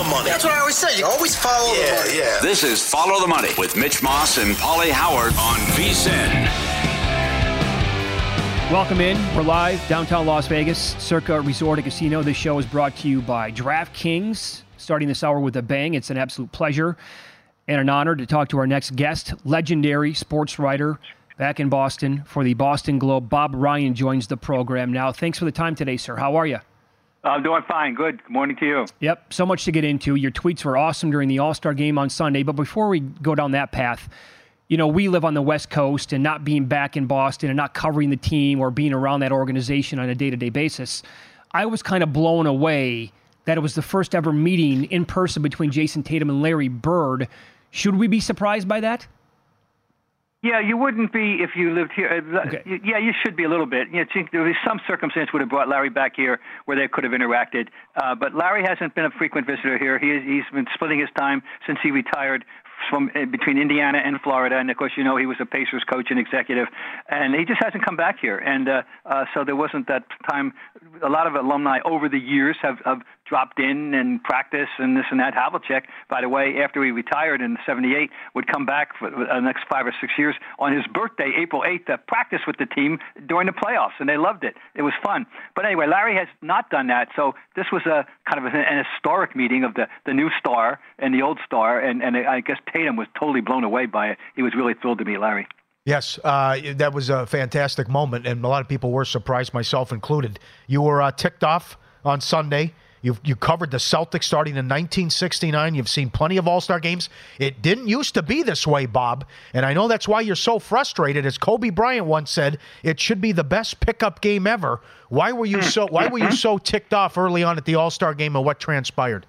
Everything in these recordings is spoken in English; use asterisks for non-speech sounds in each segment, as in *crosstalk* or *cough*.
Follow the, money. That's what I always say. You always follow yeah, the money. Yeah. This is Follow the Money with Mitch Moss and Pauly Howard on VSIN. Welcome in. We're live downtown Las Vegas, Circa Resort and Casino. This show is brought to you by DraftKings. Starting this hour with a bang. It's an absolute pleasure and an honor to talk to our next guest, legendary sports writer back in Boston for the Boston Globe. Bob Ryan joins the program now. Thanks for the time today, sir. How are you? I'm doing fine. Good. Good morning to you. Yep. So much to get into. Your tweets were awesome during the All Star game on Sunday. But before we go down that path, you know, we live on the West Coast and not being back in Boston and not covering the team or being around that organization on a day to day basis, I was kind of blown away that it was the first ever meeting in person between Jayson Tatum and Larry Bird. Should we be surprised by that? Yeah, you wouldn't be if you lived here. Uh, okay. Yeah, you should be a little bit. You know, there was some circumstance would have brought Larry back here where they could have interacted. Uh, but Larry hasn't been a frequent visitor here. He, he's been splitting his time since he retired from uh, between Indiana and Florida, and of course, you know he was a Pacers coach and executive, and he just hasn't come back here, and uh, uh, so there wasn't that time. A lot of alumni over the years have, have dropped in and practiced and this and that. Havlicek, by the way, after he retired in '78, would come back for the next five or six years on his birthday, April 8th, to practice with the team during the playoffs, and they loved it. It was fun. But anyway, Larry has not done that, so this was a kind of an historic meeting of the the new star and the old star, and and I guess Tatum was totally blown away by it. He was really thrilled to meet Larry. Yes, uh, that was a fantastic moment, and a lot of people were surprised, myself included. You were uh, ticked off on Sunday you you covered the Celtics starting in 1969. You've seen plenty of All Star games. It didn't used to be this way, Bob, and I know that's why you're so frustrated. As Kobe Bryant once said, it should be the best pickup game ever. Why were you so Why were you so ticked off early on at the All Star game and what transpired?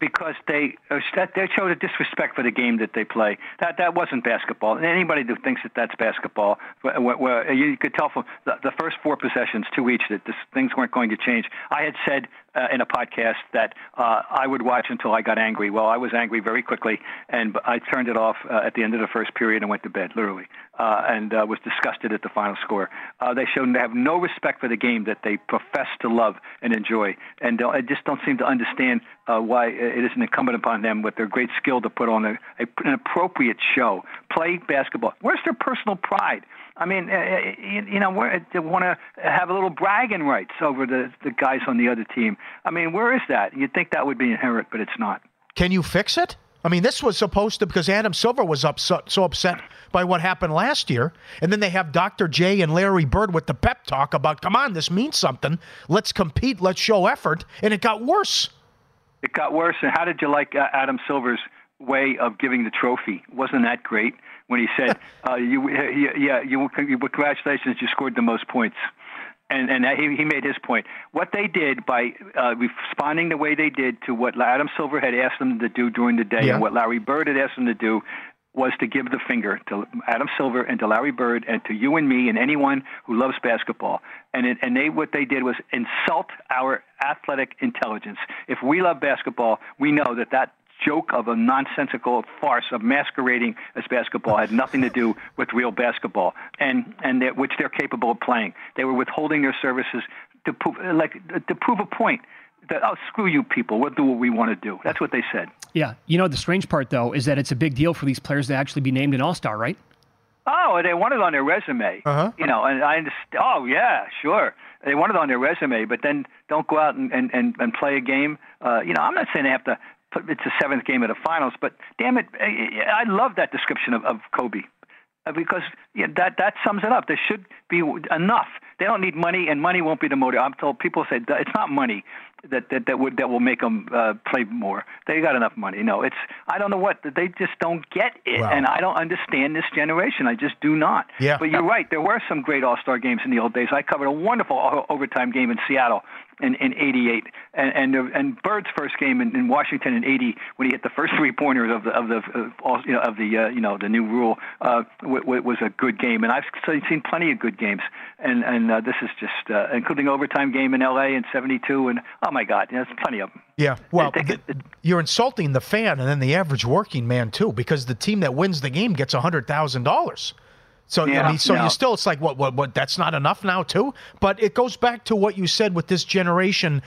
because they uh, they showed a disrespect for the game that they play. That that wasn't basketball. And anybody who thinks that that's basketball, you could tell from the, the first four possessions, two each, that this, things weren't going to change. I had said uh, in a podcast that uh, I would watch until I got angry. Well, I was angry very quickly, and I turned it off uh, at the end of the first period and went to bed, literally, uh, and uh, was disgusted at the final score. Uh, they showed they have no respect for the game that they profess to love and enjoy, and I just don't seem to understand why it isn't incumbent upon them, with their great skill, to put on a, a, an appropriate show, play basketball. Where's their personal pride? I mean, uh, you, know, they want to have a little bragging rights over the the guys on the other team. I mean, where is that? You'd think that would be inherent, but it's not. Can you fix it? I mean, this was supposed to because Adam Silver was upset, so upset by what happened last year, and then they have Dr. J and Larry Bird with the pep talk about, "Come on, this means something. Let's compete. Let's show effort," and it got worse. It got worse. And how did you like uh, Adam Silver's way of giving the trophy? Wasn't that great? When he said, *laughs* uh, "You, yeah, you, you, congratulations, you scored the most points." And, and he, he made his point. What they did by uh, responding the way they did to what Adam Silver had asked them to do during the day, yeah. and what Larry Bird had asked them to do, was to give the finger to Adam Silver and to Larry Bird and to you and me and anyone who loves basketball. And it, and they what they did was insult our athletic intelligence. If we love basketball, we know that that joke of a nonsensical farce of masquerading as basketball had nothing to do with real basketball, and and that, which they're capable of playing. They were withholding their services to prove, like to prove a point that oh screw you people we'll do what we want to do. That's what they said. Yeah you know the strange part though is that it's a big deal for these players to actually be named an all-star right? Oh they want it on their resume. Uh-huh. you know and i understand oh yeah sure. They want it on their resume but then don't go out and and and, and play a game. Uh you know i'm not saying they have to put it's the seventh game of the finals but damn it i love that description of, of kobe uh, because yeah, that that sums it up. There should be enough. They don't need money, and money won't be the motive. I'm told people say it's not money that that, that would that will make them uh, play more. They got enough money. No, it's I don't know what they just don't get it, wow. and I don't understand this generation. I just do not. Yeah. But you're right. There were some great All Star games in the old days. I covered a wonderful overtime game in Seattle in, in 88. And, and, and Bird's first game in, in Washington in 80, when he hit the first three pointers of the, of the, of, you know, of the, uh, you know, the new rule, uh, w- w- was a good game. And I've seen plenty of good games. And, and uh, this is just, uh, including overtime game in LA in 72. And oh my God, there's plenty of them. Yeah. Well, th- you're insulting the fan and then the average working man too, because the team that wins the game gets $100,000. So yeah, I mean, so you still, it's like what, what, what? That's not enough now, too. But it goes back to what you said with this generation,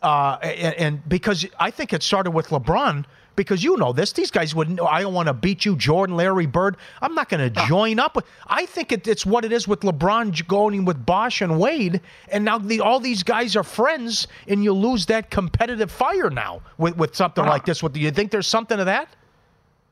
uh, and, and, because I think it started with LeBron. Because you know this, these guys wouldn't. I don't want to beat you, Jordan, Larry Bird. I'm not going to join up with. I think it, it's what it is with LeBron going with Bosh and Wade, and now the, all these guys are friends, and you lose that competitive fire now with, with something uh-huh. like this. What do you think? There's something to that?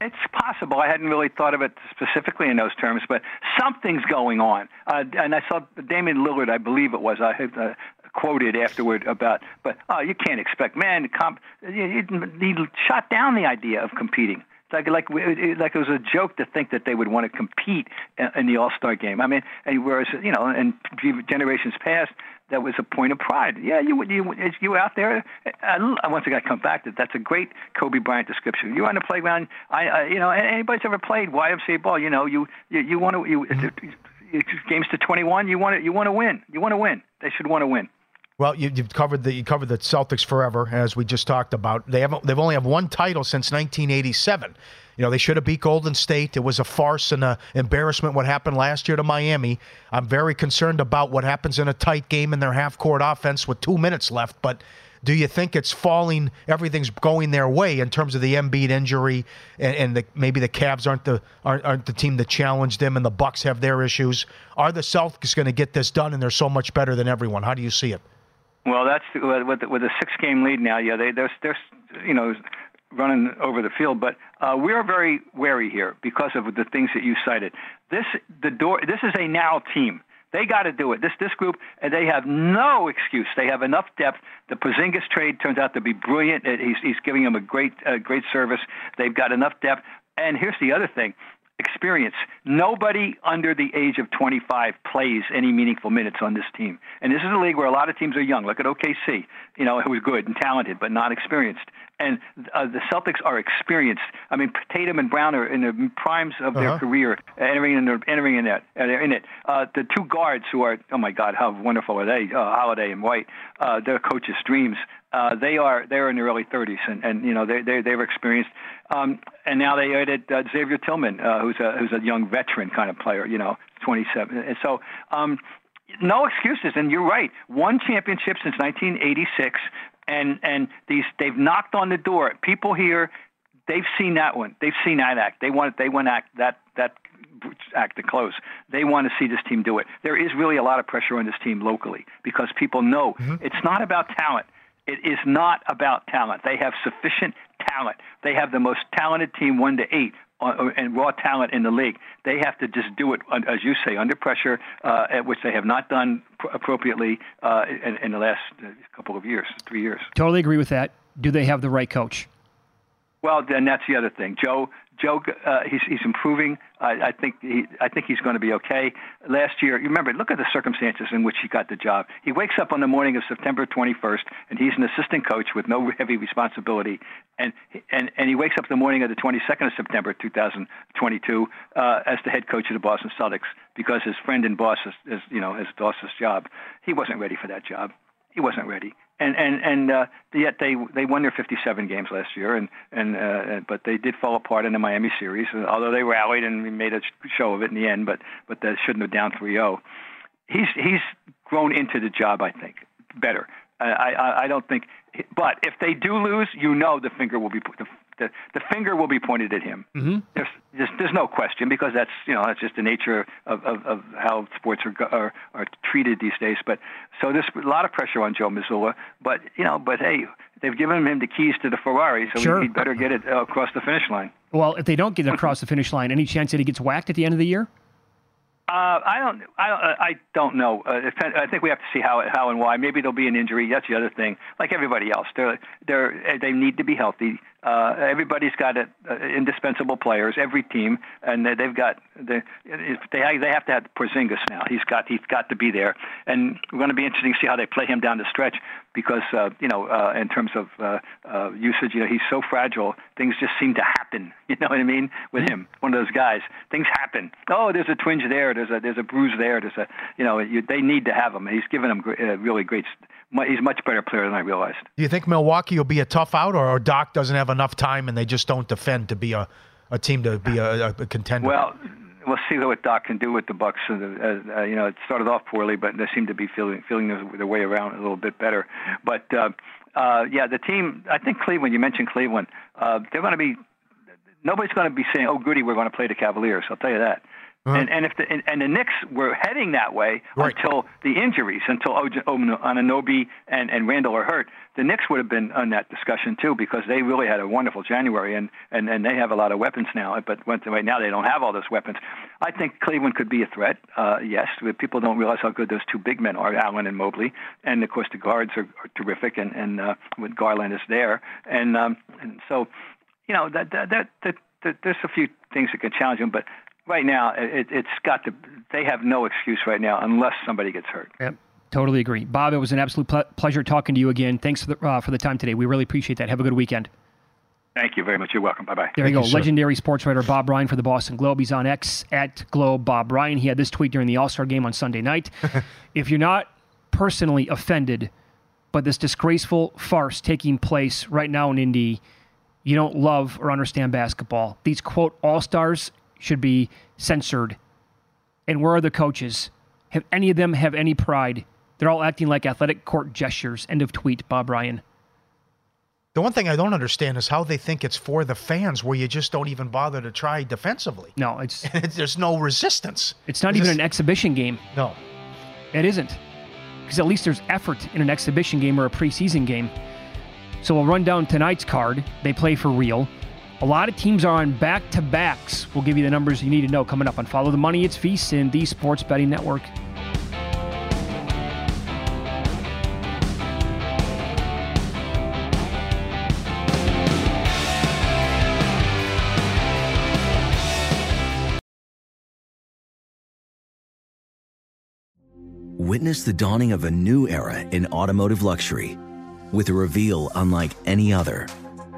It's possible. I hadn't really thought of it specifically in those terms, but something's going on. Uh, and I saw Damian Lillard, I believe it was, I uh, quoted afterward about, but oh, you can't expect, man, to comp- he, he shot down the idea of competing. It's like like like it was a joke to think that they would want to compete in the All Star game. I mean, whereas you know, in generations past, that was a point of pride. Yeah, you you you out there. I, once again, I come back to that's a great Kobe Bryant description. You're on the playground. I, I you know anybody's ever played YMCA ball. You know you you, you want to you mm-hmm. games to 21. You want to you want to win. You want to win. They should want to win. Well, you, have covered the you covered the Celtics forever, as we just talked about. They haven't they've only have one title since 1987. You know, they should have beat Golden State. It was a farce and an embarrassment what happened last year to Miami. I'm very concerned about what happens in a tight game in their half court offense with two minutes left. But do you think it's falling? Everything's going their way in terms of the Embiid injury, and, and the, maybe the Cavs aren't the aren't, aren't the team that challenged them, and the Bucks have their issues. Are the Celtics going to get this done? And they're so much better than everyone. How do you see it? Well, that's with with a six game lead now. Yeah, they they're they're you know running over the field. But uh, we are very wary here because of the things that you cited. This the door. This is a now team. They got to do it. This this group, and they have no excuse. They have enough depth. The Porzingis trade turns out to be brilliant. He's he's giving them a great uh, great service. They've got enough depth. And here's the other thing: experience. Nobody under the age of 25 plays any meaningful minutes on this team. And this is a league where a lot of teams are young. Look at OKC, you know, who was good and talented but not experienced. And uh, the Celtics are experienced. I mean, Tatum and Brown are in the primes of their uh-huh. career, entering in, entering in that, uh, in it. Uh, the two guards who are, oh my God, how wonderful are they? Uh, Holiday and White. Uh, their coaches' dreams. Uh, they are they're in their early 30s, and, and you know they they they've experienced. Um, and now they added uh, Xavier Tillman, uh, who's a who's a young veteran kind of player, you know, 27. And so um, no excuses. And you're right, one championship since 1986, and and these they've knocked on the door. People here, they've seen that one. They've seen that act. They want they want act that that act to close. They want to see this team do it. There is really a lot of pressure on this team locally because people know mm-hmm. it's not about talent. It is not about talent. They have sufficient talent. They have the most talented team, one to eight, and raw talent in the league. They have to just do it, as you say, under pressure, uh, which they have not done appropriately uh, in, in, the last uh, couple of years, three years. Totally agree with that. Do they have the right coach? Well, then that's the other thing. Joe, Joe, uh, he's he's improving. I, I think he, I think he's going to be okay. Last year, you remember, look at the circumstances in which he got the job. He wakes up on the morning of September 21st, and he's an assistant coach with no heavy responsibility, and and and he wakes up the morning of the 22nd of September 2022 uh, as the head coach of the Boston Celtics because his friend and boss is, is you know has lost his job. He wasn't ready for that job. He wasn't ready and and and uh, yet they they won their 57 games last year, and and uh, but they did fall apart in the Miami series. Although they rallied and made a show of it in the end, but but they shouldn't have down 3-0. He's he's grown into the job, I think, better. I I, I don't think, but if they do lose, you know the finger will be the the, the finger will be pointed at him. Mm-hmm. There's, there's there's no question because that's you know that's just the nature of, of, of how sports are, are are treated these days. But so there's a lot of pressure on Joe Mazzulla. But you know, but hey, they've given him the keys to the Ferrari, so sure. he'd better get it uh, across the finish line. Well, if they don't get it across the finish line, any chance that he gets whacked at the end of the year? Uh, I don't. I don't. I don't know. Uh, I think we have to see how how and why. Maybe there'll be an injury. That's the other thing. Like everybody else, they're they're they need to be healthy. Uh, everybody's got a, uh, indispensable players. Every team, and they've got the they they have to have Porzingis now. He's got he's got to be there, and we're going to be interesting to see how they play him down the stretch because uh, you know uh, in terms of uh, uh, usage, you know he's so fragile. Things just seem to happen. *laughs* You know what I mean with him? One of those guys. Things happen. Oh, there's a twinge there. There's a there's a bruise there. There's a you know you, they need to have him. He's given them uh, really great. He's a much better player than I realized. Do you think Milwaukee will be a tough out, or Doc doesn't have enough time and they just don't defend to be a, a team to be a, a contender? Well, we'll see what Doc can do with the Bucks. Uh, uh, you know, it started off poorly, but they seem to be feeling feeling their, their way around a little bit better. But uh, uh, yeah, the team. I think Cleveland. You mentioned Cleveland. Uh, they're going to be. Nobody's going to be saying, "Oh, goody, we're going to play the Cavaliers." I'll tell you that. Uh-huh. And, and if the and, and, the Knicks were heading that way right. until the injuries, until Anunoby and, and Randle are hurt, the Knicks would have been on that discussion too because they really had a wonderful January and, and, and they have a lot of weapons now. But right now they don't have all those weapons. I think Cleveland could be a threat. Uh, yes, people don't realize how good those two big men are, Allen and Mobley, and of course the guards are, are terrific, and and uh, with Garland is there, and um, and so you know that that that. that there's a few things that can challenge them, but right now, it, has got to. They have no excuse right now unless somebody gets hurt. Yep. Totally agree, Bob. It was an absolute ple- pleasure talking to you again. Thanks for the uh, for the time today. We really appreciate that. Have a good weekend. Thank you very much. You're welcome. Bye bye. There Thank you go. You, Legendary sports writer Bob Ryan for the Boston Globe. He's on X at Globe Bob Ryan. He had this tweet during the All Star game on Sunday night. *laughs* if you're not personally offended by this disgraceful farce taking place right now in Indy, you don't love or understand basketball. These quote All Stars should be censored. And where are the coaches? Have any of them have any pride? They're all acting like athletic court gestures. End of tweet, Bob Ryan. The one thing I don't understand is how they think it's for the fans, where you just don't even bother to try defensively. No, *laughs* it's there's no resistance. It's not even an exhibition game. No, it isn't, because at least there's effort in an exhibition game or a preseason game. So we'll run down tonight's card. They play for real. A lot of teams are on back to backs. We'll give you the numbers you need to know coming up on Follow the Money. It's VSIN, the Sports Betting Network. Witness the dawning of a new era in automotive luxury with a reveal unlike any other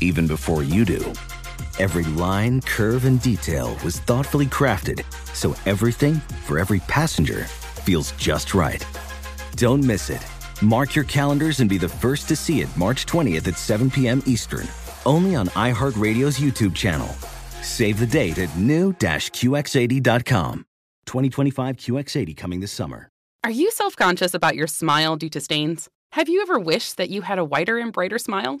even before you do. Every line, curve, and detail was thoughtfully crafted so everything for every passenger feels just right. Don't miss it. Mark your calendars and be the first to see it March 20th at 7 p.m. Eastern, only on iHeartRadio's YouTube channel. Save the date at new-QX80.com. 2025 QX80 coming this summer. Are you self-conscious about your smile due to stains? Have you ever wished that you had a whiter and brighter smile?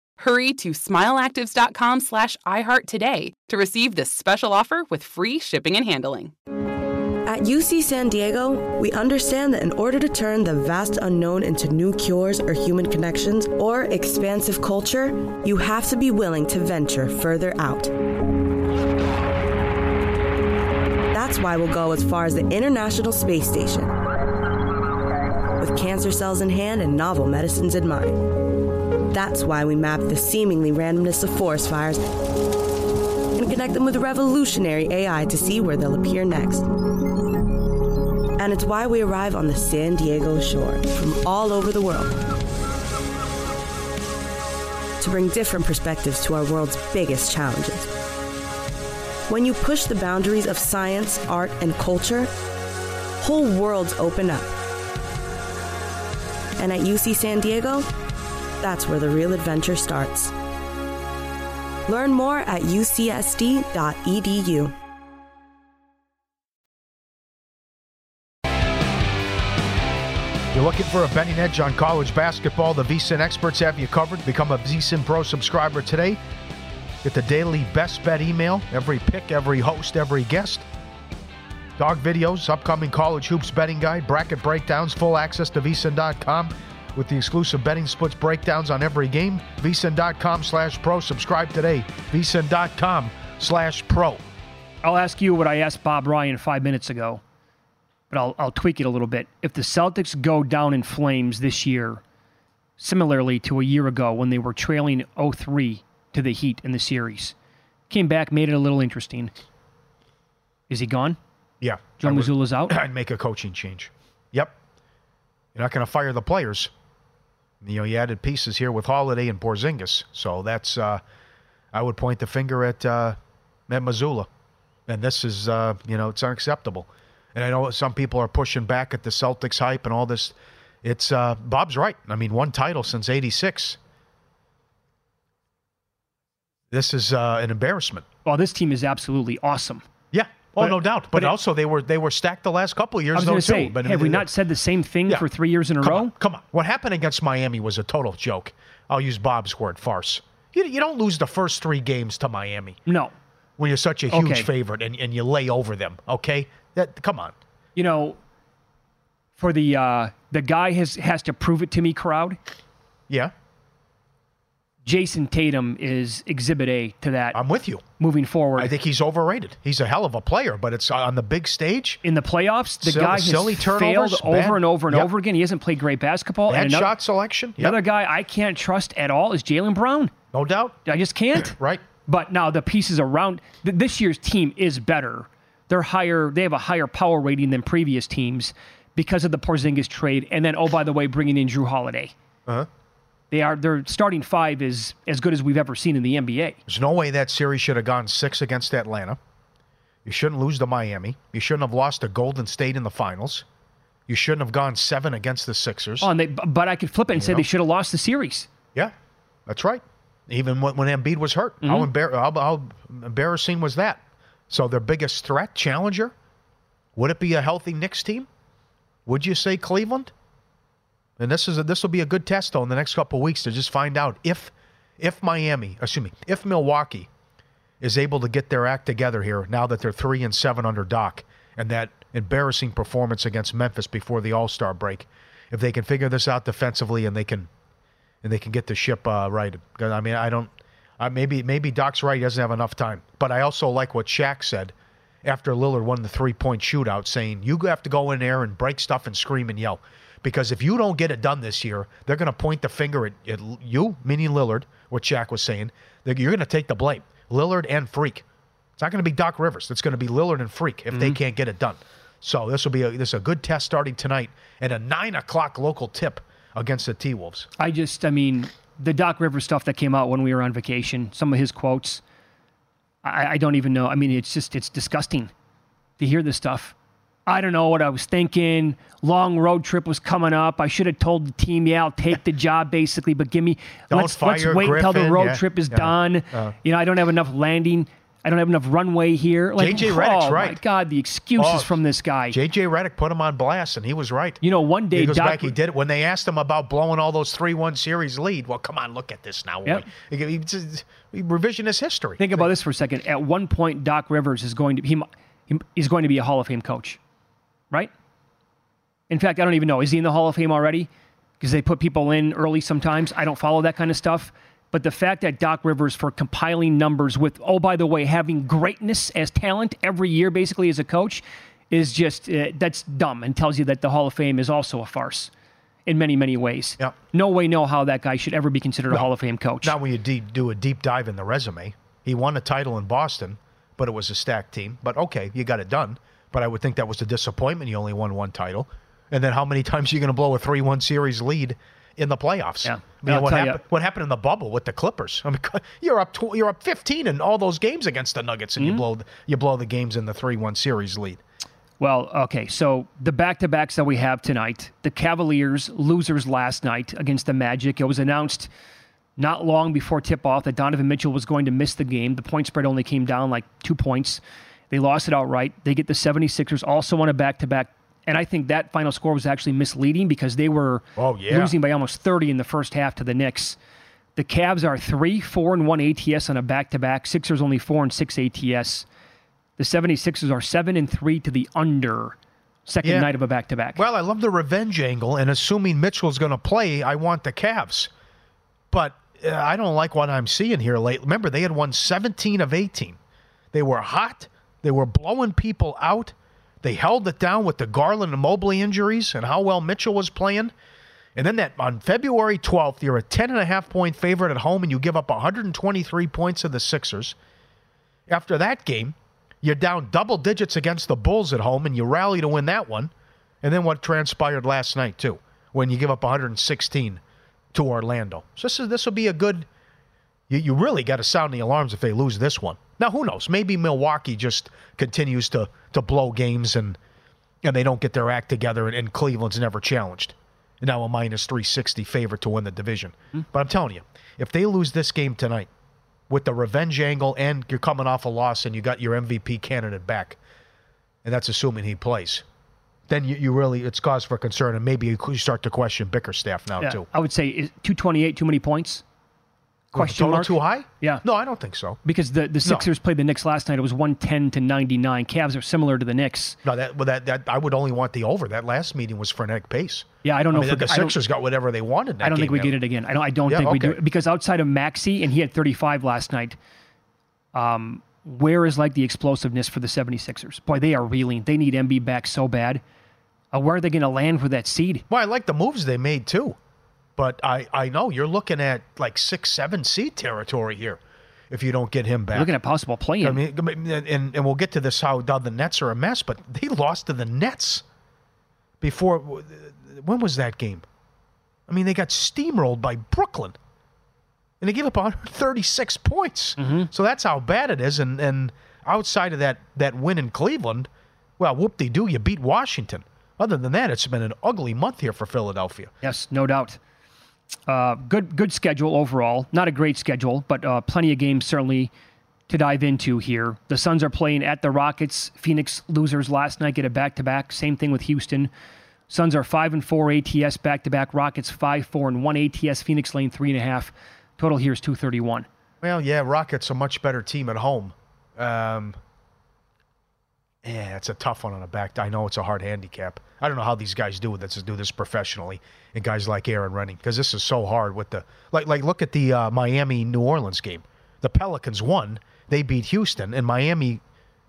Hurry to smileactives.com slash iHeart today to receive this special offer with free shipping and handling. At UC San Diego, we understand that in order to turn the vast unknown into new cures or human connections or expansive culture, you have to be willing to venture further out. That's why we'll go as far as the International Space Station. With cancer cells in hand and novel medicines in mind. That's why we map the seemingly randomness of forest fires and connect them with revolutionary AI to see where they'll appear next. And it's why we arrive on the San Diego shore from all over the world to bring different perspectives to our world's biggest challenges. When you push the boundaries of science, art, and culture, whole worlds open up. And at UC San Diego, that's where the real adventure starts. Learn more at ucsd.edu. You're looking for a betting edge on college basketball? The VSIN experts have you covered. Become a VSIN Pro subscriber today. Get the daily best bet email, every pick, every host, every guest. Dog videos, upcoming college hoops betting guide, bracket breakdowns, full access to VSIN.com with the exclusive betting splits breakdowns on every game. VSIN.com slash pro. Subscribe today. VSIN.com slash pro. I'll ask you what I asked Bob Ryan five minutes ago, but I'll, I'll tweak it a little bit. If the Celtics go down in flames this year, similarly to a year ago when they were trailing 0-3 to the Heat in the series, came back, made it a little interesting. Is he gone? Yeah. Joe Mazzulla's out? *clears throat* I'd make a coaching change. Yep. You're not going to fire the players. You know, you added pieces here with Holiday and Porzingis. So that's, uh, I would point the finger at, uh, at Mazzulla. And this is, uh, you know, it's unacceptable. And I know some people are pushing back at the Celtics hype and all this. It's, uh, Bob's right. I mean, one title since 86. This is uh, an embarrassment. Well, this team is absolutely awesome. Oh, But- no doubt. But, but it- also, they were they were stacked the last couple of years, I was though, going to say, too. But have we not said the same thing Yeah. for three years in a Come row? on, come on. What happened against Miami was a total joke. I'll use Bob's word, farce. You, you don't lose the first three games to Miami No. when you're such a huge Okay. favorite and, and you lay over them. Okay, that come on. You know, for the uh, the guy has has to prove it to me crowd. Yeah, Jayson Tatum is exhibit A to that I'm with you. moving forward. I think he's overrated. He's a hell of a player, but it's on the big stage. in the playoffs, the Silly- guy has silly failed over bad- and over and Yep. over again. He hasn't played great basketball. Bad and another, shot selection. Yep. another guy I can't trust at all is Jaylen Brown. no doubt. I just can't. *clears throat* Right. But now the pieces around th- this year's team is better. They're higher. They have a higher power rating than previous teams because of the Porzingis trade, and then oh by the way, bringing in Jrue Holiday. Uh-huh. They are their starting five is as good as we've ever seen in the NBA. There's no way that series should have gone six against Atlanta. You shouldn't lose to Miami. You shouldn't have lost to Golden State in the finals. You shouldn't have gone seven against the Sixers. Oh, and they, but I could flip it and say know? they should have lost the series. Yeah, that's right. Even when, when Embiid was hurt, Mm-hmm. how, embar- how, how embarrassing was that? So their biggest threat, challenger, would it be a healthy Knicks team? Would you say Cleveland? And this is a, this will be a good test though in the next couple weeks to just find out if if Miami, excuse me, if Milwaukee is able to get their act together here now that they're three and seven under Doc and that embarrassing performance against Memphis before the All Star break, if they can figure this out defensively and they can and they can get the ship uh, right. I mean, I don't. I maybe maybe Doc's right. He doesn't have enough time. But I also like what Shaq said after Lillard won the three point shootout, saying you have to go in there and break stuff and scream and yell. Because if you don't get it done this year, they're going to point the finger at, at you, meaning Lillard, what Shaq was saying. You're going to take the blame. Lillard and Freak. It's not going to be Doc Rivers. It's going to be Lillard and Freak if they mm-hmm. can't get it done. So this will be a, this is a good test starting tonight and a nine o'clock local tip against the T Wolves. I just, I mean, the Doc Rivers stuff that came out when we were on vacation, some of his quotes, I, I don't even know. I mean, it's just, it's disgusting to hear this stuff. I don't know what I was thinking. Long road trip was coming up. I should have told the team, yeah, I'll take the job basically, but give me Don't let's let's wait until the road Yeah. trip is Yeah. done. Uh. you know, I don't have enough landing. I don't have enough runway here. Like, JJ Redick's oh my right. God, the excuses Oh, from this guy. JJ Redick put him on blast, and he was right. You know, one day he goes Doc- back. He did it when they asked him about blowing all those three-one series lead. Well, come on, look at this now. Yep. He, he, he- he revisionist history. Think about this for a second. At one point, Doc Rivers is going to he, he is going to be a Hall of Fame coach, right? In fact, I don't even know. Is he in the Hall of Fame already? Because they put people in early sometimes. I don't follow that kind of stuff. But the fact that Doc Rivers, for compiling numbers with, oh, by the way, having greatness as talent every year, basically as a coach, is just uh, that's dumb and tells you that the Hall of Fame is also a farce in many, many ways. Yep. No way, no how that guy should ever be considered a Hall of Fame coach. Not when you deep, do a deep dive in the resume. He won a title in Boston, but it was a stacked team. But okay, you got it done. But I would think that was a disappointment. You only won one title. And then how many times are you going to blow a 3 1 series lead in the playoffs? Yeah. I mean, what, tell you- happened, what happened in the bubble with the Clippers? I mean, *laughs* you're up tw- you're up 15 in all those games against the Nuggets, and you mm-hmm. blow the, you blow the games in the 3 1 series lead. Well, okay, so the back to backs that we have tonight the Cavaliers, losers last night against the Magic. It was announced not long before tip off that Donovan Mitchell was going to miss the game. The point spread only came down like two points. They lost it outright. They get the 76ers also on a back to back. And I think that final score was actually misleading because they were Oh, yeah. losing by almost 30 in the first half to the Knicks. The Cavs are 3 4 and 1 ATS on a back to back. Sixers only 4 and 6 ATS. The 76ers are 7 and 3 to the under. Second Yeah. night of a back to back. Well, I love the revenge angle, and assuming Mitchell's going to play, I want the Cavs. But uh, I don't like what I'm seeing here late. Remember, they had won 17 of 18. They were hot. They were blowing people out. They held it down with the Garland and Mobley injuries and how well Mitchell was playing. And then that on February 12th, you're a 10 and a half point favorite at home and you give up 123 points to the Sixers. After that game, you're down double digits against the Bulls at home and you rally to win that one. And then what transpired last night too, when you give up 116 to Orlando. So this is this will be a good. You, you really got to sound the alarms if they lose this one. Now who knows? Maybe Milwaukee just continues to to blow games and and they don't get their act together and, and Cleveland's never challenged. Now a minus 360 favorite to win the division. Hmm. But I'm telling you, if they lose this game tonight with the revenge angle and you're coming off a loss and you got your MVP candidate back, and that's assuming he plays, then you, you really it's cause for concern and maybe you start to question Bickerstaff now Yeah, too. I would say is 228 too many points? Question total mark. too high? Yeah. No, I don't think so. Because the, the Sixers played the Knicks last night. It was 110 to 99. Cavs are similar to the Knicks. No, that well, that that I would only want the over. That last meeting was frenetic pace. Yeah, I don't know I mean, if the don't- Sixers got whatever they wanted. I don't think we now. get it again. I don't. I don't Yeah, think we do because outside of Maxey and he had 35 last night. Um, where is like the explosiveness for the 76ers? Boy, they are reeling. They need Embiid back so bad. Uh, where are they going to land for that seed? Well, I like the moves they made too, but I I know you're looking at like six seven seed territory here if you don't get him back. Looking at possible playing. I mean, and, and we'll get to this how the Nets are a mess, but they lost to the Nets before. When was that game? I mean, they got steamrolled by Brooklyn, and they gave up 136 points. Mm-hmm. So that's how bad it is. And and outside of that that win in Cleveland, well, whoop de doo, you beat Washington. Other than that, it's been an ugly month here for Philadelphia. Yes, no doubt. Uh, good good schedule overall. Not a great schedule, but uh, plenty of games certainly to dive into here. The Suns are playing at the Rockets. Phoenix losers last night get a back to back. Same thing with Houston. Suns are five and four ATS back to back. Rockets five four and one ATS. Phoenix lane three and a half. Total here is two thirty one. Well, yeah, Rockets a much better team at home. Um, yeah, it's a tough one on a back. I know it's a hard handicap. I don't know how these guys do this do this professionally, and guys like Erin Rynning because this is so hard with the like like look at the uh, Miami New Orleans game. The Pelicans won. They beat Houston, and Miami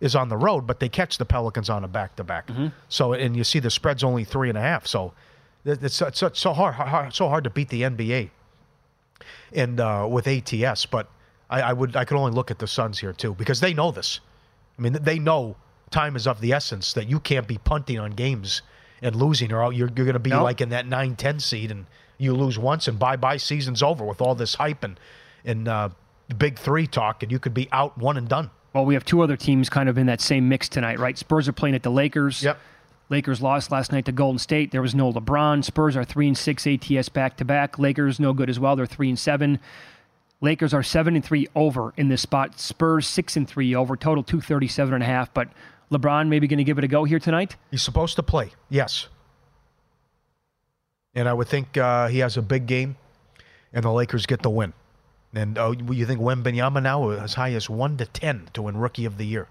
is on the road, but they catch the Pelicans on a back to back. So and you see the spread's only three and a half. So it- it's, it's, it's so hard, hard so hard to beat the NBA and uh, with ATS, but I, I would I could only look at the Suns here too because they know this. I mean, they know time is of the essence that you can't be punting on games and losing, or you're you're going to be No. like in that 9-10 seed and you lose once and bye bye season's over with all this hype and and uh, big three talk, and you could be out one and done. Well, we have two other teams kind of in that same mix tonight, right? Spurs are playing at the Lakers. Yep. Lakers lost last night to Golden State. There was no LeBron. Spurs are three and six ATS back to back. Lakers no good as well. They're three and seven. Lakers are seven and three over in this spot. Spurs six and three over. Total two thirty seven and a half. But LeBron maybe going to give it a go here tonight. He's supposed to play. Yes. And I would think uh, he has a big game, and the Lakers get the win. And uh, you think Wembanyama now as high as one to ten to win Rookie of the Year?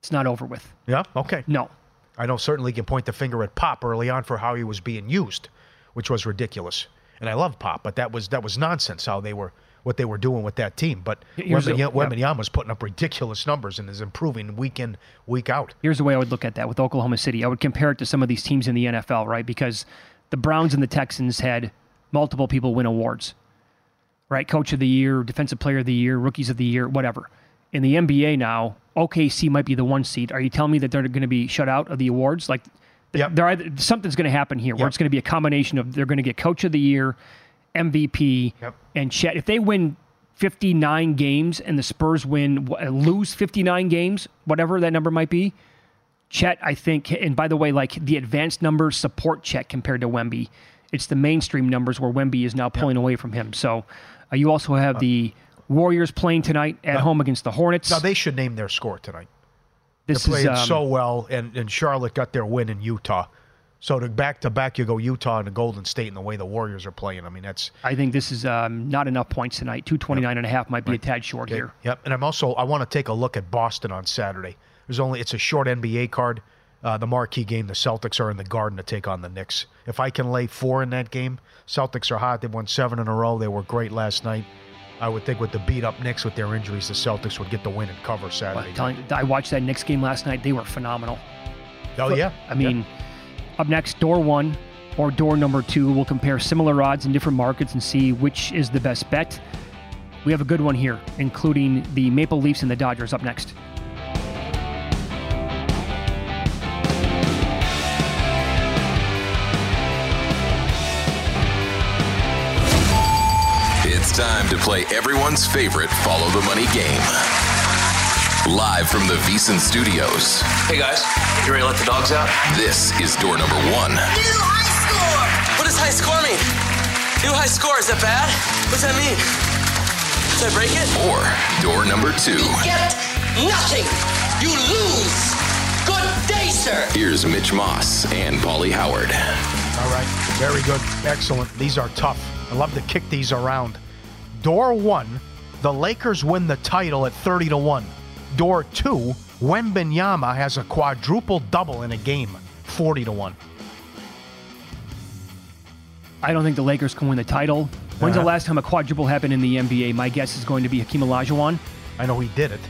It's not over with. Yeah. Okay. No. I know certainly you can point the finger at Pop early on for how he was being used, which was ridiculous. And I love Pop, but that was that was nonsense how they were what they were doing with that team. But Wembanyama's putting up ridiculous numbers and is improving week in week out. Here's the way I would look at that with Oklahoma City. I would compare it to some of these teams in the NFL, right? Because the Browns and the Texans had multiple people win awards, right? Coach of the year, defensive player of the year, rookies of the year, whatever. In the NBA now, OKC might be the one seed. Are you telling me that they're going to be shut out of the awards? Like, yep. either, something's going to happen here where it's going to be a combination of they're going to get coach of the year, MVP, yep. and Chet. If they win 59 games and the Spurs win lose 59 games, whatever that number might be, Chet, I think, and by the way, like the advanced numbers support Chet compared to Wemby. It's the mainstream numbers where Wemby is now pulling away from him. So uh, you also have uh, the Warriors playing tonight at uh, home against the Hornets. Now they should name their score tonight. This They're playing is, um, so well, and, and Charlotte got their win in Utah. So to back to back, you go Utah and the Golden State and the way the Warriors are playing. I mean, that's. I think this is um, not enough points tonight. 229 yep. and a half might be right. a tad short okay. here. Yep. And I'm also, I want to take a look at Boston on Saturday. There's only, it's a short NBA card. Uh, the marquee game, the Celtics are in the Garden to take on the Knicks. If I can lay four in that game, Celtics are hot. They won seven in a row. They were great last night. I would think with the beat up Knicks with their injuries, the Celtics would get the win and cover Saturday. Well, I watched that Knicks game last night. They were phenomenal. Oh yeah. I mean, yeah. Up next, door one or door number two. We'll compare similar odds in different markets and see which is the best bet. We have a good one here, including the Maple Leafs and the Dodgers up next. It's time to play everyone's favorite Follow the Money game. Live from the VSiN Studios. Hey guys, you ready to let the dogs out? This is door number one. New high score! What does high score mean? New high score, is that bad? What's that mean? Did I break it? Or door number two. You get nothing! You lose! Good day, sir! Here's Mitch Moss and Pauly Howard. All right, very good. Excellent. These are tough. I love to kick these around. Door one, the Lakers win the title at 30 to 1. Door two, Wembanyama has a quadruple double in a game, 40 to 1. I don't think the Lakers can win the title. When's uh-huh. the last time a quadruple happened in the NBA? My guess is going to be Hakeem Olajuwon. I know he did it.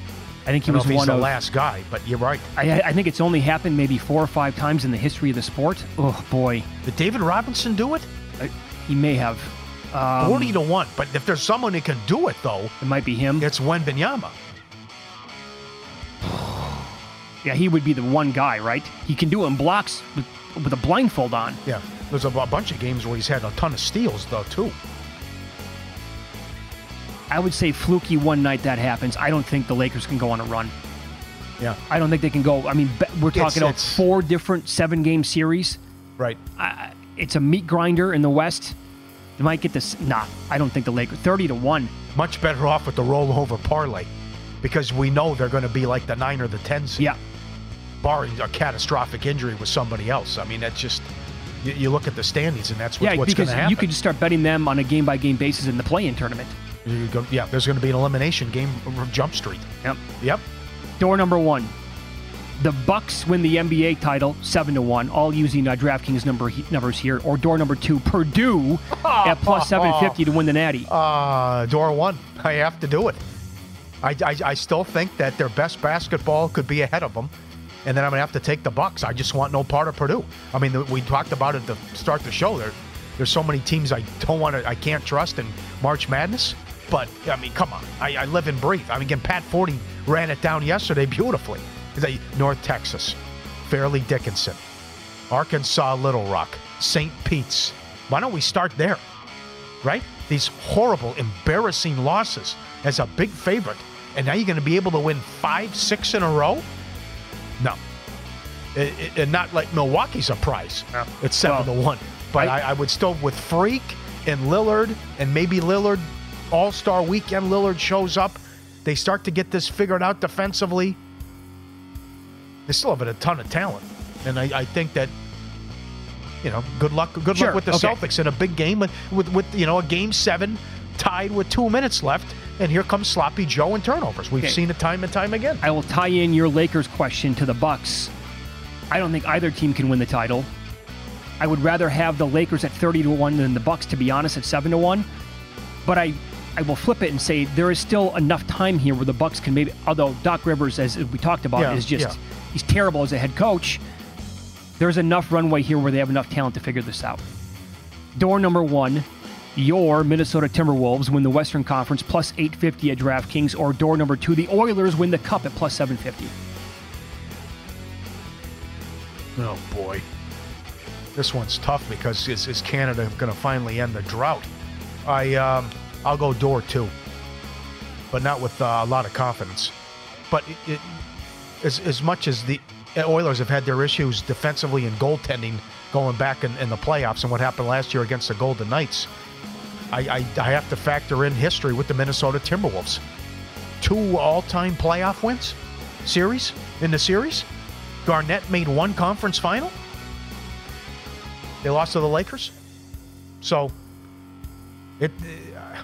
I think he I was one the of, last guy, but you're right. I, I, think it's only happened maybe four or five times in the history of the sport. Oh boy, did David Robinson do it? I, he may have. Um, 40 to 1. But if there's someone who can do it, though, it might be him. It's Wembanyama. Yeah, he would be the one guy, right? He can do it in blocks with, with a blindfold on. Yeah. There's a, a bunch of games where he's had a ton of steals, though, too. I would say fluky one night that happens. I don't think the Lakers can go on a run. Yeah. I don't think they can go. I mean, we're talking it's, about it's, four different seven game series. Right. Uh, it's a meat grinder in the West. They might get this. Nah, I don't think the Lakers. 30 to 1. Much better off with the rollover parlay because we know they're going to be like the 9 or the 10 seed. Yeah. Barring a catastrophic injury with somebody else. I mean, that's just. You, you look at the standings, and that's what, yeah, what's going to happen. You could just start betting them on a game by game basis in the play in tournament. Go, yeah, there's going to be an elimination game from Jump Street. Yep. Yep. Door number one. The Bucks win the NBA title seven to one, all using uh, DraftKings number numbers here. Or door number two, Purdue *laughs* at plus seven fifty to win the Natty. Uh, door one, I have to do it. I, I, I still think that their best basketball could be ahead of them, and then I'm gonna have to take the Bucks. I just want no part of Purdue. I mean, we talked about it to start the show. There, there's so many teams I don't want to, I can't trust in March Madness. But I mean, come on, I, I live and breathe. I mean, again, Pat Forde ran it down yesterday beautifully. North Texas, Fairleigh Dickinson, Arkansas Little Rock, St. Pete's. Why don't we start there? Right? These horrible, embarrassing losses as a big favorite And now you're going to be able to win five, six in a row? No. It, it, and not like Milwaukee's a prize. It's seven Well, to one. But I- I, I would still with Freak and Lillard and maybe Lillard All Star Weekend. Lillard shows up. They start to get this figured out defensively. They still have a ton of talent, and I, I think that you know, good luck. Good Sure, luck with the okay. Celtics in a big game with, with with you know a game seven tied with two minutes left, and here comes sloppy Joe and turnovers. We've Okay. seen it time and time again. I will tie in your Lakers question to the Bucks. I don't think either team can win the title. I would rather have the Lakers at 30 to 1 than the Bucks to be honest at 7 to 1. But I I will flip it and say there is still enough time here where the Bucks can maybe although Doc Rivers as we talked about Yeah, is just yeah. he's terrible as a head coach. There's enough runway here where they have enough talent to figure this out. Door number 1 your Minnesota Timberwolves win the Western Conference plus 850 at DraftKings, or door number two, the Oilers win the Cup at plus 750. Oh boy, this one's tough because is, is Canada going to finally end the drought? I um, I'll go door two, but not with uh, a lot of confidence. But it, it, as as much as the Oilers have had their issues defensively and goaltending going back in, in the playoffs and what happened last year against the Golden Knights, I, I I have to factor in history with the Minnesota Timberwolves. Two all-time playoff wins, series in the series. Garnett made one conference final. They lost to the Lakers. So it uh,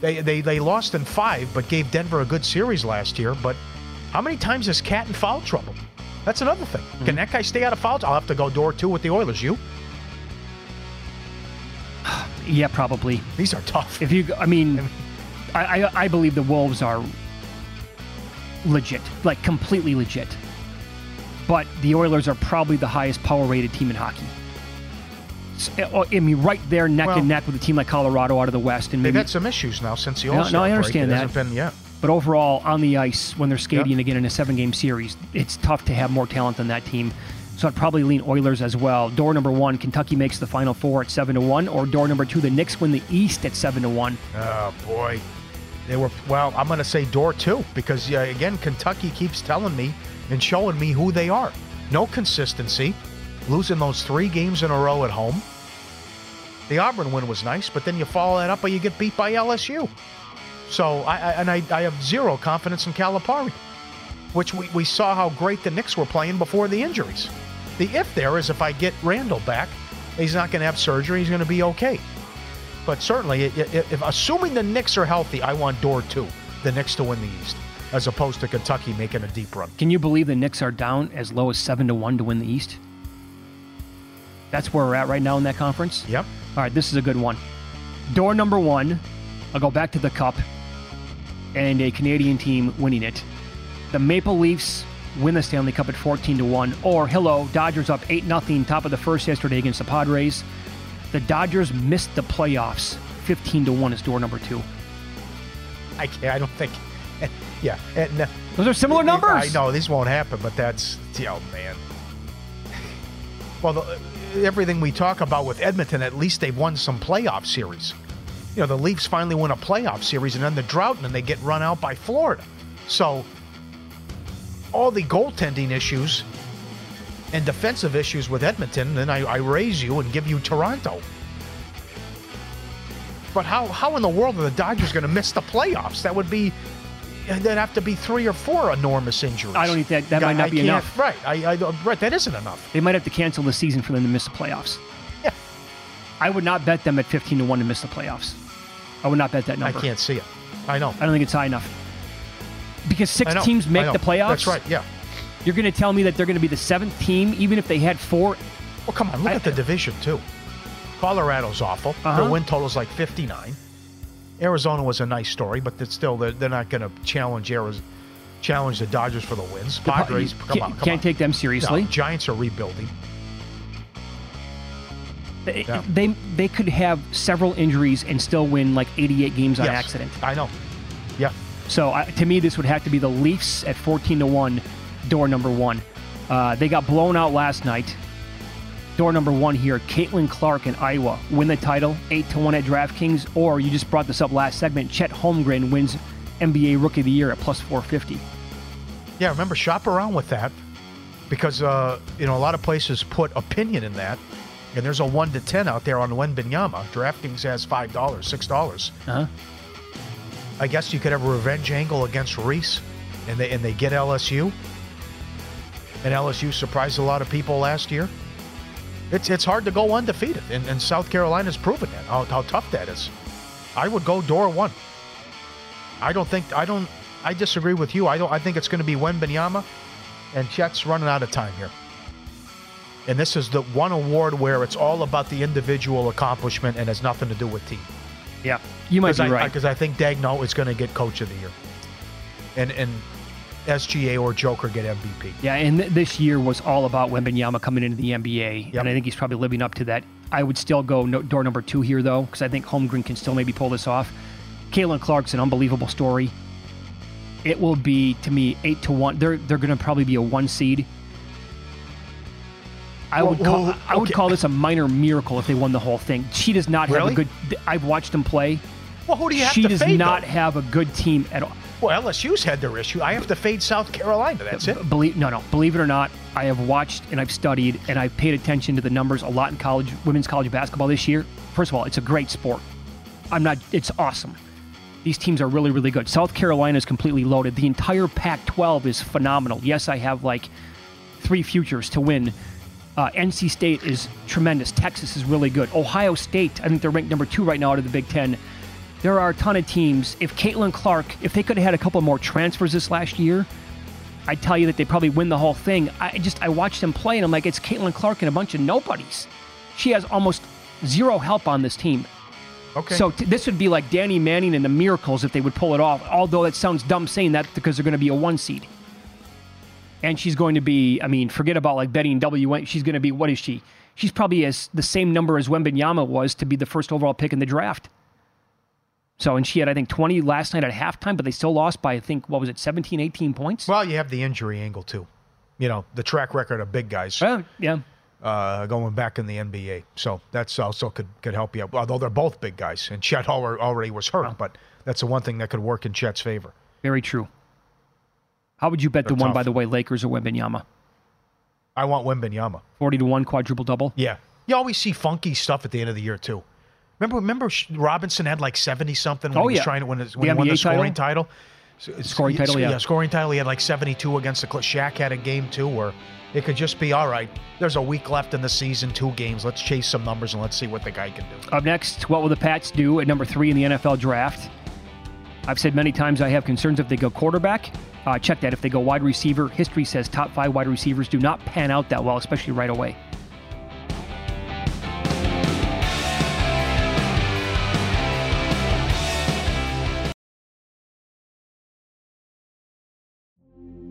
they, they they lost in five, but gave Denver a good series last year. But how many times is Cat in foul trouble? That's another thing. Can that guy stay out of fouls? I'll have to go door two with the Oilers. You? Yeah, probably. These are tough. If you, I mean, *laughs* I, I, I believe the Wolves are legit, like completely legit. But the Oilers are probably the highest power rated team in hockey. Eh, oh, I mean, right there, neck Well- and neck with a team like Colorado out of the West, and They've maybe had some issues now since the No, no, I understand break. That. been yeah. But overall, on the ice, when they're skating again in a seven game series, it's tough to have more talent than that team. So I'd probably lean Oilers as well. Door number one, Kentucky makes the final four at seven to one, or door number two, the Knicks win the East at seven to one. Oh boy, they were. Well, I'm going to say door two because uh, again, Kentucky keeps telling me and showing me who they are. No consistency, losing those three games in a row at home. The Auburn win was nice, but then you follow that up or you get beat by LSU. So I, I and I, I have zero confidence in Calipari, which we, we saw how great the Knicks were playing before the injuries. The if there is if I get Randle back, he's not going to have surgery. He's going to be okay. But certainly, if, assuming the Knicks are healthy, I want door two, the Knicks to win the East, as opposed to Kentucky making a deep run. Can you believe the Knicks are down as low as seven to one to win the East? That's where we're at right now in that conference. Yep. All right, this is a good one. Door number one, I'll go back to the Cup and a Canadian team winning it. The Maple Leafs win the Stanley Cup at 14 to 1. Or, hello, Dodgers up 8 0, top of the first yesterday against the Padres. The Dodgers missed the playoffs. 15 to 1 is door number two. I can't, I don't think. *laughs* Yeah. And, uh, Those are similar numbers. I know this won't happen, but that's oh man. *laughs* Well, the, everything we talk about with Edmonton, at least they've won some playoff series. You know, the Leafs finally win a playoff series, and then the drought, and then they get run out by Florida. So, all the goaltending issues and defensive issues with Edmonton, then I, I raise you and give you Toronto. But how, how in the world are the Dodgers going to miss the playoffs? That would be there'd have to be three or four enormous injuries. I don't think that- that I- might not I be enough. Right, I, I right, that isn't enough. They might have to cancel the season for them to miss the playoffs. Yeah. I would not bet them at 15 to 1 to miss the playoffs. I would not bet that number. I can't see it. I know. I don't think it's high enough. Because six know, teams make the playoffs. That's right. Yeah. You're going to tell me that they're going to be the seventh team, even if they had four. Well, come on, look at the division too. Colorado's awful. Uh-huh. Their win total is like 59. Arizona was a nice story, but it's still they're, they're not going to challenge Arizona, challenge the Dodgers for the wins. Padres, come on, come can't on. take them seriously. No, Giants are rebuilding. They, Yeah. they they could have several injuries and still win like 88 games on accident. I know. Yeah. So I, to me, this would have to be the Leafs at 14 to one, door number one. Uh, they got blown out last night. Door number one here, Caitlin Clark in Iowa win the title, eight to one at DraftKings. Or you just brought this up last segment. Chet Holmgren wins NBA Rookie of the Year at plus 450. Yeah, remember, shop around with that because, uh, you know, a lot of places put opinion in that. And there's a 1 to 10 out there on Wembanyama. DraftKings has $5, $6. Uh-huh. I guess you could have a revenge angle against Reese, and they, and they get LSU. And LSU surprised a lot of people last year. It's, it's hard to go undefeated, and, and South Carolina's proven that, how, how tough that is. I would go door one. I don't think, I don't, I disagree with you. I don't. I think it's going to be Wembanyama, and Chet's running out of time here. And this is the one award where it's all about the individual accomplishment and has nothing to do with team. Yeah, you might be I, right. Because I, think Daigneault is going to get Coach of the Year, and and SGA or Joker get MVP. Yeah, and th- this year was all about Wembanyama coming into the NBA, yep. and I think he's probably living up to that. I would still go no, door number two here though, because I think Holmgren can still maybe pull this off. Caitlin Clark's an unbelievable story it will be to me eight to one. They're they're going to probably be a one seed. I would call okay. I would call this a minor miracle if they won the whole thing. She does not really? have a good. I've watched them play. Well, who do you have she to does not though? have a good team at all. Well, LSU's had their issue. I have to fade South Carolina. That's it. Believe no, no. Believe it or not, I have watched and I've studied and I've paid attention to the numbers a lot in college, women's college basketball this year. First of all, it's a great sport. I'm not. It's awesome. These teams are really, really good. South Carolina is completely loaded. The entire Pac 12 is phenomenal. Yes, I have like three futures to win. Uh, NC State is tremendous. Texas is really good. Ohio State, I think they're ranked number two right now out of the Big Ten. There are a ton of teams. If Caitlin Clark, if they could have had a couple more transfers this last year, I'd tell you that they probably win the whole thing. I just I watched them play and I'm like, it's Caitlin Clark and a bunch of nobodies. She has almost zero help on this team. Okay. So t- this would be like Danny Manning and the Miracles if they would pull it off. Although it sounds dumb saying that because they're going to be a one seed. And she's going to be, I mean, forget about like betting W. She's going to be, what is she? She's probably as the same number as Wembanyama was to be the first overall pick in the draft. So, and she had, I think, 20 last night at halftime, but they still lost by, I think, what was it, 17, 18 points? Well, you have the injury angle, too. You know, the track record of big guys. Well, yeah uh, going back in the NBA. So that's also could could help you out. Although they're both big guys, and Chet already was hurt, wow. but that's the one thing that could work in Chet's favor. Very true. How would you bet they're the one, by the way, Lakers or Wembanyama? I want Wembanyama. Forty to one quadruple double. Yeah, you always see funky stuff at the end of the year too. Remember, remember Robinson had like seventy something when oh, he was trying to win, his, when he won the scoring title. title? Uh, scoring title, yeah. yeah. Scoring title. He had like seventy-two against the. Shaq had a game too where it could just be all right. There's a week left in the season, two games. Let's chase some numbers and let's see what the guy can do. Up next, what will the Pats do at number three in the NFL draft? I've said many times I have concerns if they go quarterback. Uh, check that. If they go wide receiver, history says top five wide receivers do not pan out that well, especially right away.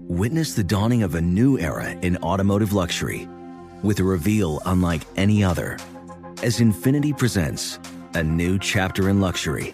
Witness the dawning of a new era in automotive luxury with a reveal unlike any other as Infiniti presents a new chapter in luxury,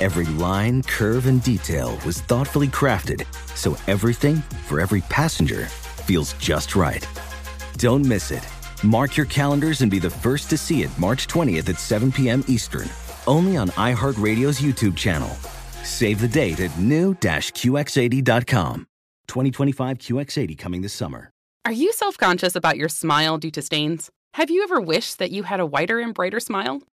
Every line, curve, and detail was thoughtfully crafted so everything for every passenger feels just right. Don't miss it. Mark your calendars and be the first to see it March 20th at 7 p.m. Eastern, only on iHeartRadio's YouTube channel. Save the date at new-QX80.com. 2025 QX80 coming this summer. Are you self conscious about your smile due to stains? Have you ever wished that you had a whiter and brighter smile?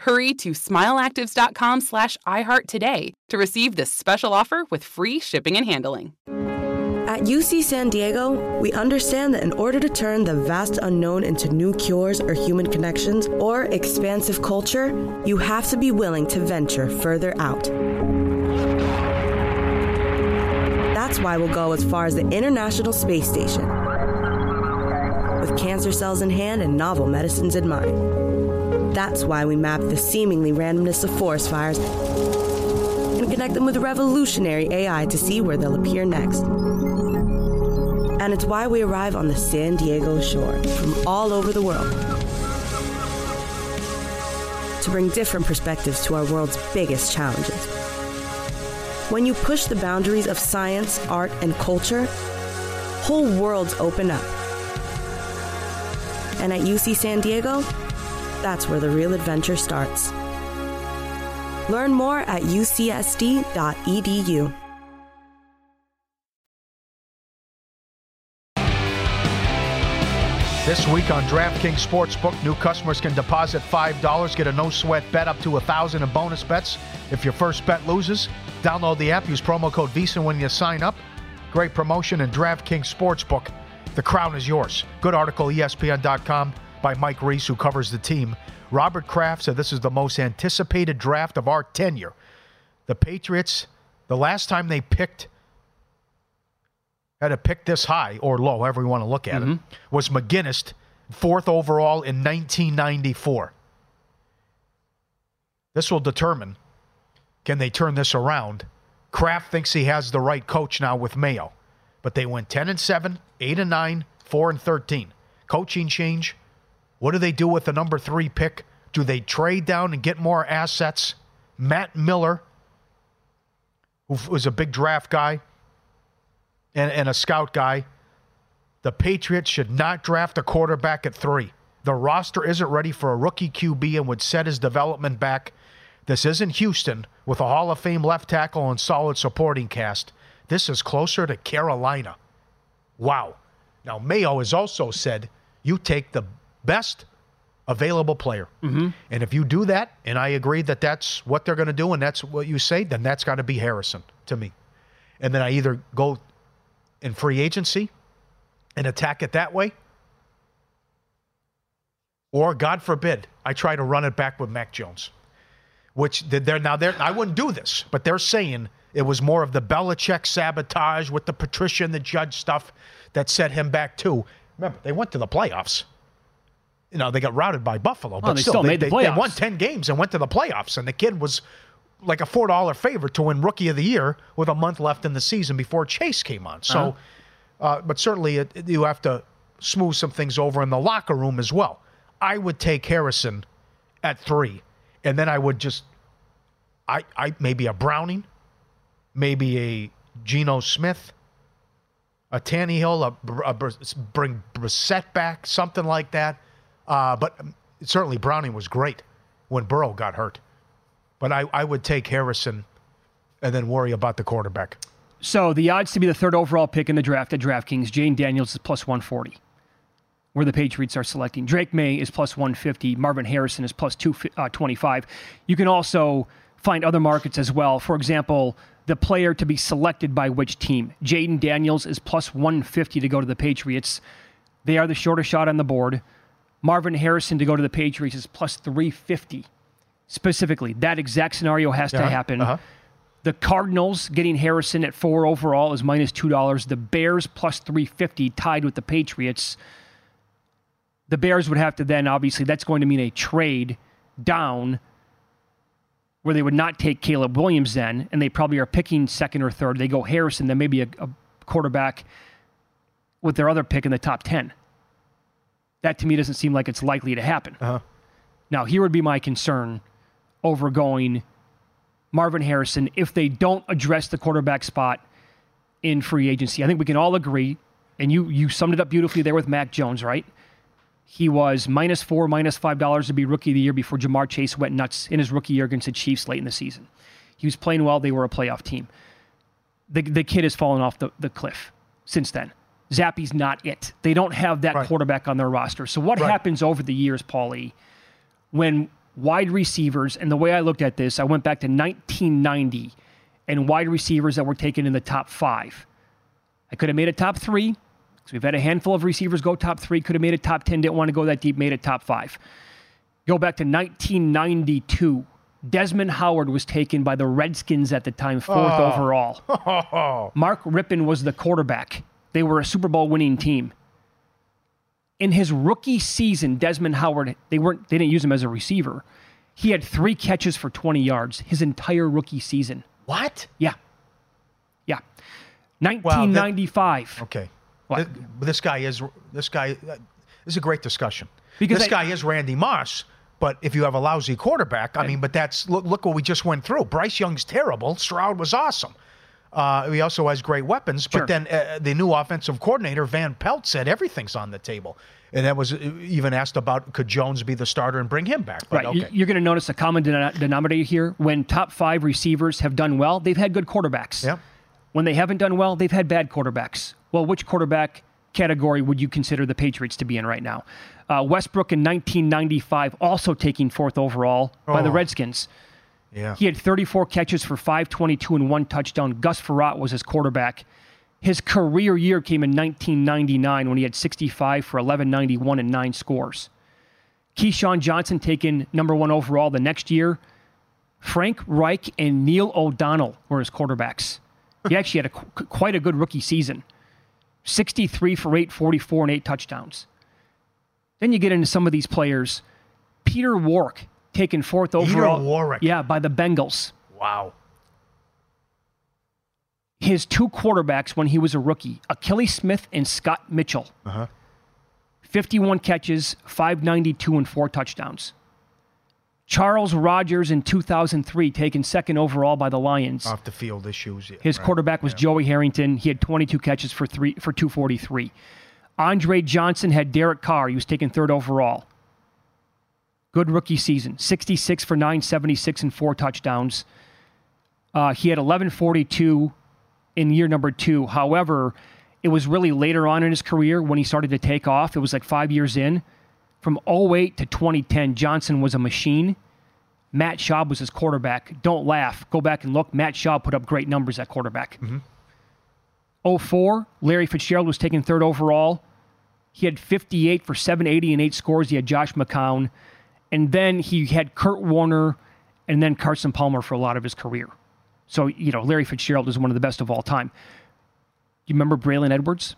Hurry to smileactives.com slash iHeart today to receive this special offer with free shipping and handling. At At UC San Diego, we understand that in order to turn the vast unknown into new cures or human connections or expansive culture, you have to be willing to venture further out. That's why we'll go as far as the International Space Station. With cancer cells in hand and novel medicines in mind. That's why we map the seemingly randomness of forest fires and connect them with revolutionary AI to see where they'll appear next. And it's why we arrive on the San Diego shore from all over the world to bring different perspectives to our world's biggest challenges. When you push the boundaries of science, art, and culture, whole worlds open up. And at UC San Diego, that's where the real adventure starts. Learn more at ucsd.edu. This week on DraftKings Sportsbook, new customers can deposit $5, get a no sweat bet up to 1000 in bonus bets. If your first bet loses, download the app, use promo code VSIN when you sign up. Great promotion in DraftKings Sportsbook. The crown is yours. Good article, ESPN.com by Mike Reiss, who covers the team. Robert Kraft said this is the most anticipated draft of our tenure. The Patriots, the last time they picked had to pick this high or low, however you want to look at mm-hmm. it, was McGinest, fourth overall in 1994. This will determine can they turn this around. Kraft thinks he has the right coach now with Mayo, but they went 10 and 7, 8 and 9, 4 and 13. Coaching change. What do they do with the number three pick? Do they trade down and get more assets? Matt Miller, who was a big draft guy, and, and a scout guy, the Patriots should not draft a quarterback at three. The roster isn't ready for a rookie QB and would set his development back. This isn't Houston with a Hall of Fame left tackle and solid supporting cast. This is closer to Carolina. Wow. Now, Mayo has also said you take the best available player. Mm-hmm. And if you do that, and I agree that that's what they're going to do and that's what you say, then that's got to be Harrison to me. And then I either go in free agency and attack it that way. Or, God forbid, I try to run it back with Mac Jones, which they're now they're, I wouldn't do this, but they're saying it was more of the Belichick sabotage with the Patricia and the judge stuff that set him back too. Remember, they went to the playoffs. You know, they got routed by Buffalo, oh, but they still, still they, made the playoffs. they won 10 games and went to the playoffs, and the kid was like a four dollar favorite to win Rookie of the Year with a month left in the season before Chase came on. So, uh-huh. uh, but certainly it, you have to smooth some things over in the locker room as well. I would take Harrison at three, and then I would just, I, I maybe a Browning, maybe a Geno Smith, a Tannehill, a, a, a bring Brissett back, something like that. Uh, but certainly Browning was great when Burrow got hurt. But I, I would take Harrison and then worry about the quarterback. So the odds to be the third overall pick in the draft at DraftKings, Jayden Daniels is plus 140, where the Patriots are selecting. Drake Maye is plus 150. Marvin Harrison is plus 225. Uh, you can also find other markets as well. For example, the player to be selected by which team. Jayden Daniels is plus 150 to go to the Patriots. They are the shortest shot on the board. Marvin Harrison to go to the Patriots is plus 350 specifically. That exact scenario has to happen. Uh-huh. The Cardinals getting Harrison at four overall is minus two dollars. The Bears plus three fifty, tied with the Patriots. The Bears would have to then obviously that's going to mean a trade down where they would not take Caleb Williams then, and they probably are picking second or third. They go Harrison, then maybe a, a quarterback with their other pick in the top ten. That to me doesn't seem like it's likely to happen. Uh-huh. Now, here would be my concern over going Marvin Harrison if they don't address the quarterback spot in free agency. I think we can all agree, and you you summed it up beautifully there with Mac Jones, right? He was minus four, minus five dollars to be rookie of the year before Ja'Marr Chase went nuts in his rookie year against the Chiefs late in the season. He was playing well. They were a playoff team. The, the kid has fallen off the, the cliff since then. Zappe's not it. They don't have that right. quarterback on their roster. So what right. happens over the years, Pauly, when wide receivers, and the way I looked at this, I went back to 1990 and wide receivers that were taken in the top five. I could have made a top three. So we've had a handful of receivers go top three. Could have made a top 10. Didn't want to go that deep. Made a top five. Go back to 1992. Desmond Howard was taken by the Redskins at the time, fourth Oh. overall. *laughs* Mark Rypien was the quarterback. They were a Super Bowl winning team. In his rookie season, Desmond Howard, they weren't they didn't use him as a receiver. He had three catches for 20 yards his entire rookie season. What? Yeah. Yeah. 1995. Okay. Th- This guy is this guy. Uh, this is a great discussion. Because this I- guy is Randy Moss. But if you have a lousy quarterback, I mean, but that's look, look what we just went through. Bryce Young's terrible. Stroud was awesome. Uh, he also has great weapons. But Sure. then uh, the new offensive coordinator Van Pelt said everything's on the table, and that was uh, even asked about could Jones be the starter and bring him back. But Right. Okay. You're going to notice a common denom- denominator here. When top five receivers have done well, they've had good quarterbacks. Yep. When they haven't done well, they've had bad quarterbacks. Well, which quarterback category would you consider the Patriots to be in right now? Uh, Westbrook in 1995, also taking fourth overall by the Oh. Redskins. Yeah. He had 34 catches for 522 and one touchdown. Gus Frerotte was his quarterback. His career year came in 1999 when he had 65 for 1191 and nine scores. Keyshawn Johnson taken number one overall the next year. Frank Reich and Neil O'Donnell were his quarterbacks. He actually had a, quite a good rookie season 63 for 844 and eight touchdowns. Then you get into some of these players. Peter Warrick taken fourth Peter overall. Warrick. Yeah, by the Bengals. Wow. His two quarterbacks when he was a rookie, Akili Smith and Scott Mitchell. Uh huh. 51 catches, 592 and four touchdowns. Charles Rogers in 2003 taken second overall by the Lions. Off the field issues. yeah, His right. quarterback was Joey Harrington. He had 22 catches for three for 243. Andre Johnson had Derek Carr. He was taken third overall. Good rookie season. 66 for 976 and four touchdowns. Uh, he had 1142 in year number two. However, it was really later on in his career when he started to take off. It was like five years in. From 08 to 2010, Johnson was a machine. Matt Schaub was his quarterback. Don't laugh. Go back and look. Matt Schaub put up great numbers at quarterback. 04, Larry Fitzgerald was taken third overall. He had 58 for 780 and eight scores. He had Josh McCown. And then he had Kurt Warner and then Carson Palmer for a lot of his career. So, you know, Larry Fitzgerald is one of the best of all time. You remember Braylon Edwards?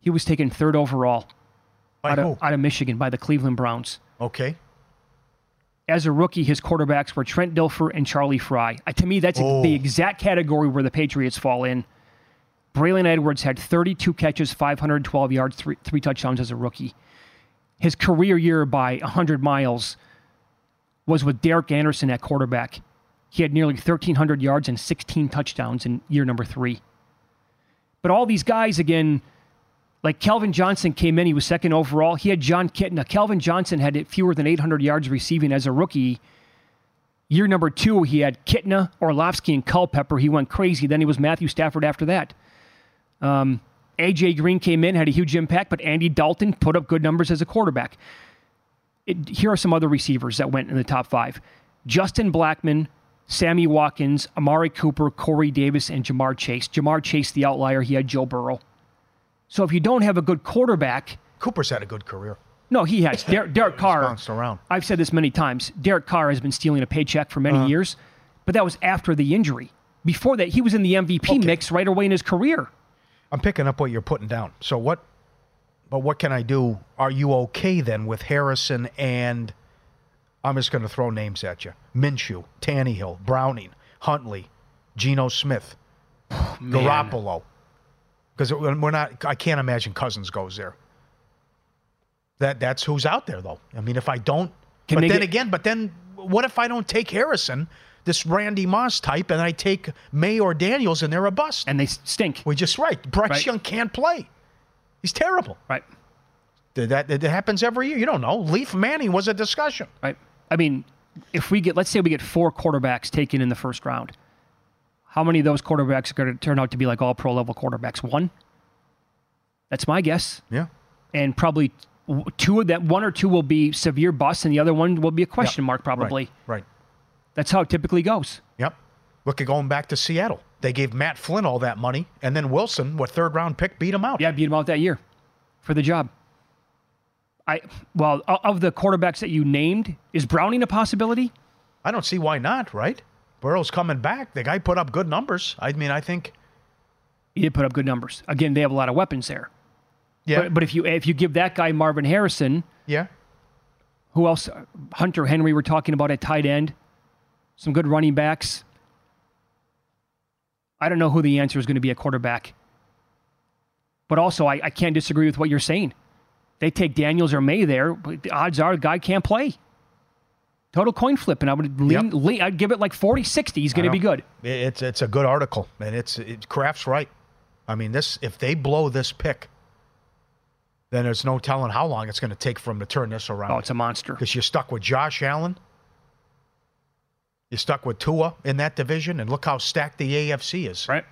He was taken third overall By out, of, out of Michigan by the Cleveland Browns. Okay. As a rookie, his quarterbacks were Trent Dilfer and Charlie Frye. Uh, to me, that's Oh. the exact category where the Patriots fall in. Braylon Edwards had 32 catches, 512 yards, three, three touchdowns as a rookie. His career year by 100 miles was with Derek Anderson at quarterback. He had nearly 1,300 yards and 16 touchdowns in year number three. But all these guys, again, like Calvin Johnson came in, he was second overall. He had Jon Kitna. Calvin Johnson had fewer than 800 yards receiving as a rookie. Year number two, he had Kitna, Orlovsky, and Culpepper. He went crazy. Then he was Matthew Stafford after that. Um, AJ Green came in, had a huge impact, but Andy Dalton put up good numbers as a quarterback. It, here are some other receivers that went in the top five Justin Blackmon, Sammy Watkins, Amari Cooper, Corey Davis, and Ja'Marr Chase. Ja'Marr Chase, the outlier, he had Joe Burrow. So if you don't have a good quarterback, Cooper's had a good career. no, he has. *laughs* Der- Derek Carr. bounced around. I've said this many times. Derek Carr has been stealing a paycheck for many Uh-huh. years, but that was after the injury. Before that, he was in the MVP mix right away in his career. I'm picking up what you're putting down. So what? But what can I do? Are you okay then with Harrison and? I'm just going to throw names at you: Minshew, Tannehill, Browning, Huntley, Geno Smith, Garoppolo. Because we're not. I can't imagine Cousins goes there. That that's who's out there though. I mean, if I don't, Can but then get- again, but then what if I don't take Harrison? This Randy Moss type, and I take Maye or Daniels, and they're a bust. And they stink. We just right. Bryce Right. Young can't play. He's terrible. Right. That, that, that happens every year. You don't know. Leaf Manning was a discussion. Right. I mean, if we get, let's say we get four quarterbacks taken in the first round, how many of those quarterbacks are going to turn out to be like all pro level quarterbacks? One? That's my guess. Yeah. And probably two of them, one or two will be severe busts, and the other one will be a question mark, probably. Right. That's how it typically goes. Yep. Look at going back to Seattle. They gave Matt Flynn all that money, and then Wilson, what third round pick, beat him out. Yeah, beat him out that year for the job. I well, of the quarterbacks that you named, is Browning a possibility? I don't see why not. Right? Burrow's coming back. The guy put up good numbers. I mean, I think he did put up good numbers. Again, they have a lot of weapons there. Yeah. But, but if you if you give that guy Marvin Harrison, yeah. Who else? Hunter Henry. We're talking about at tight end. Some good running backs. I don't know who the answer is going to be at quarterback. But also, I, I can't disagree with what you're saying. They take Daniels or Maye there, but the odds are the guy can't play. Total coin flip, and I would lean, yep. lean I'd give it like 40 60. He's going to be good. It's, it's a good article, and it's it, Kraft's right. I mean, this if they blow this pick, then there's no telling how long it's going to take for them to turn this around. Oh, it's a monster. Because you're stuck with Josh Allen. You're stuck with Tua in that division, and look how stacked the AFC is. Right.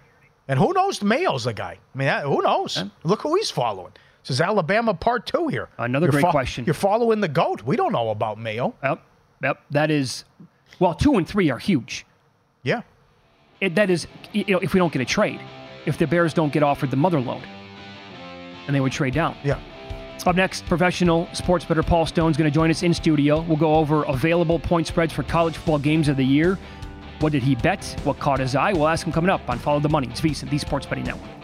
And who knows? Mayo's the guy. I mean, who knows? Yeah. Look who he's following. This is Alabama part two here. Another you're great fo- question. You're following the GOAT. We don't know about Mayo. Yep. Yep. That is, well, two and three are huge. Yeah. It, that is, you know, if we don't get a trade, if the Bears don't get offered the mother load, and they would trade down. Yeah. Up next, professional sports bettor Paul Stone is going to join us in studio. We'll go over available point spreads for college football games of the year. What did he bet? What caught his eye? We'll ask him coming up on Follow the Money. It's VSiN, the Sports Betting Network.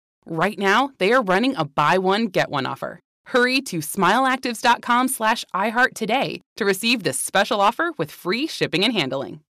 Right now, they are running a buy one, get one offer. Hurry to smileactives.com slash iHeart today to receive this special offer with free shipping and handling.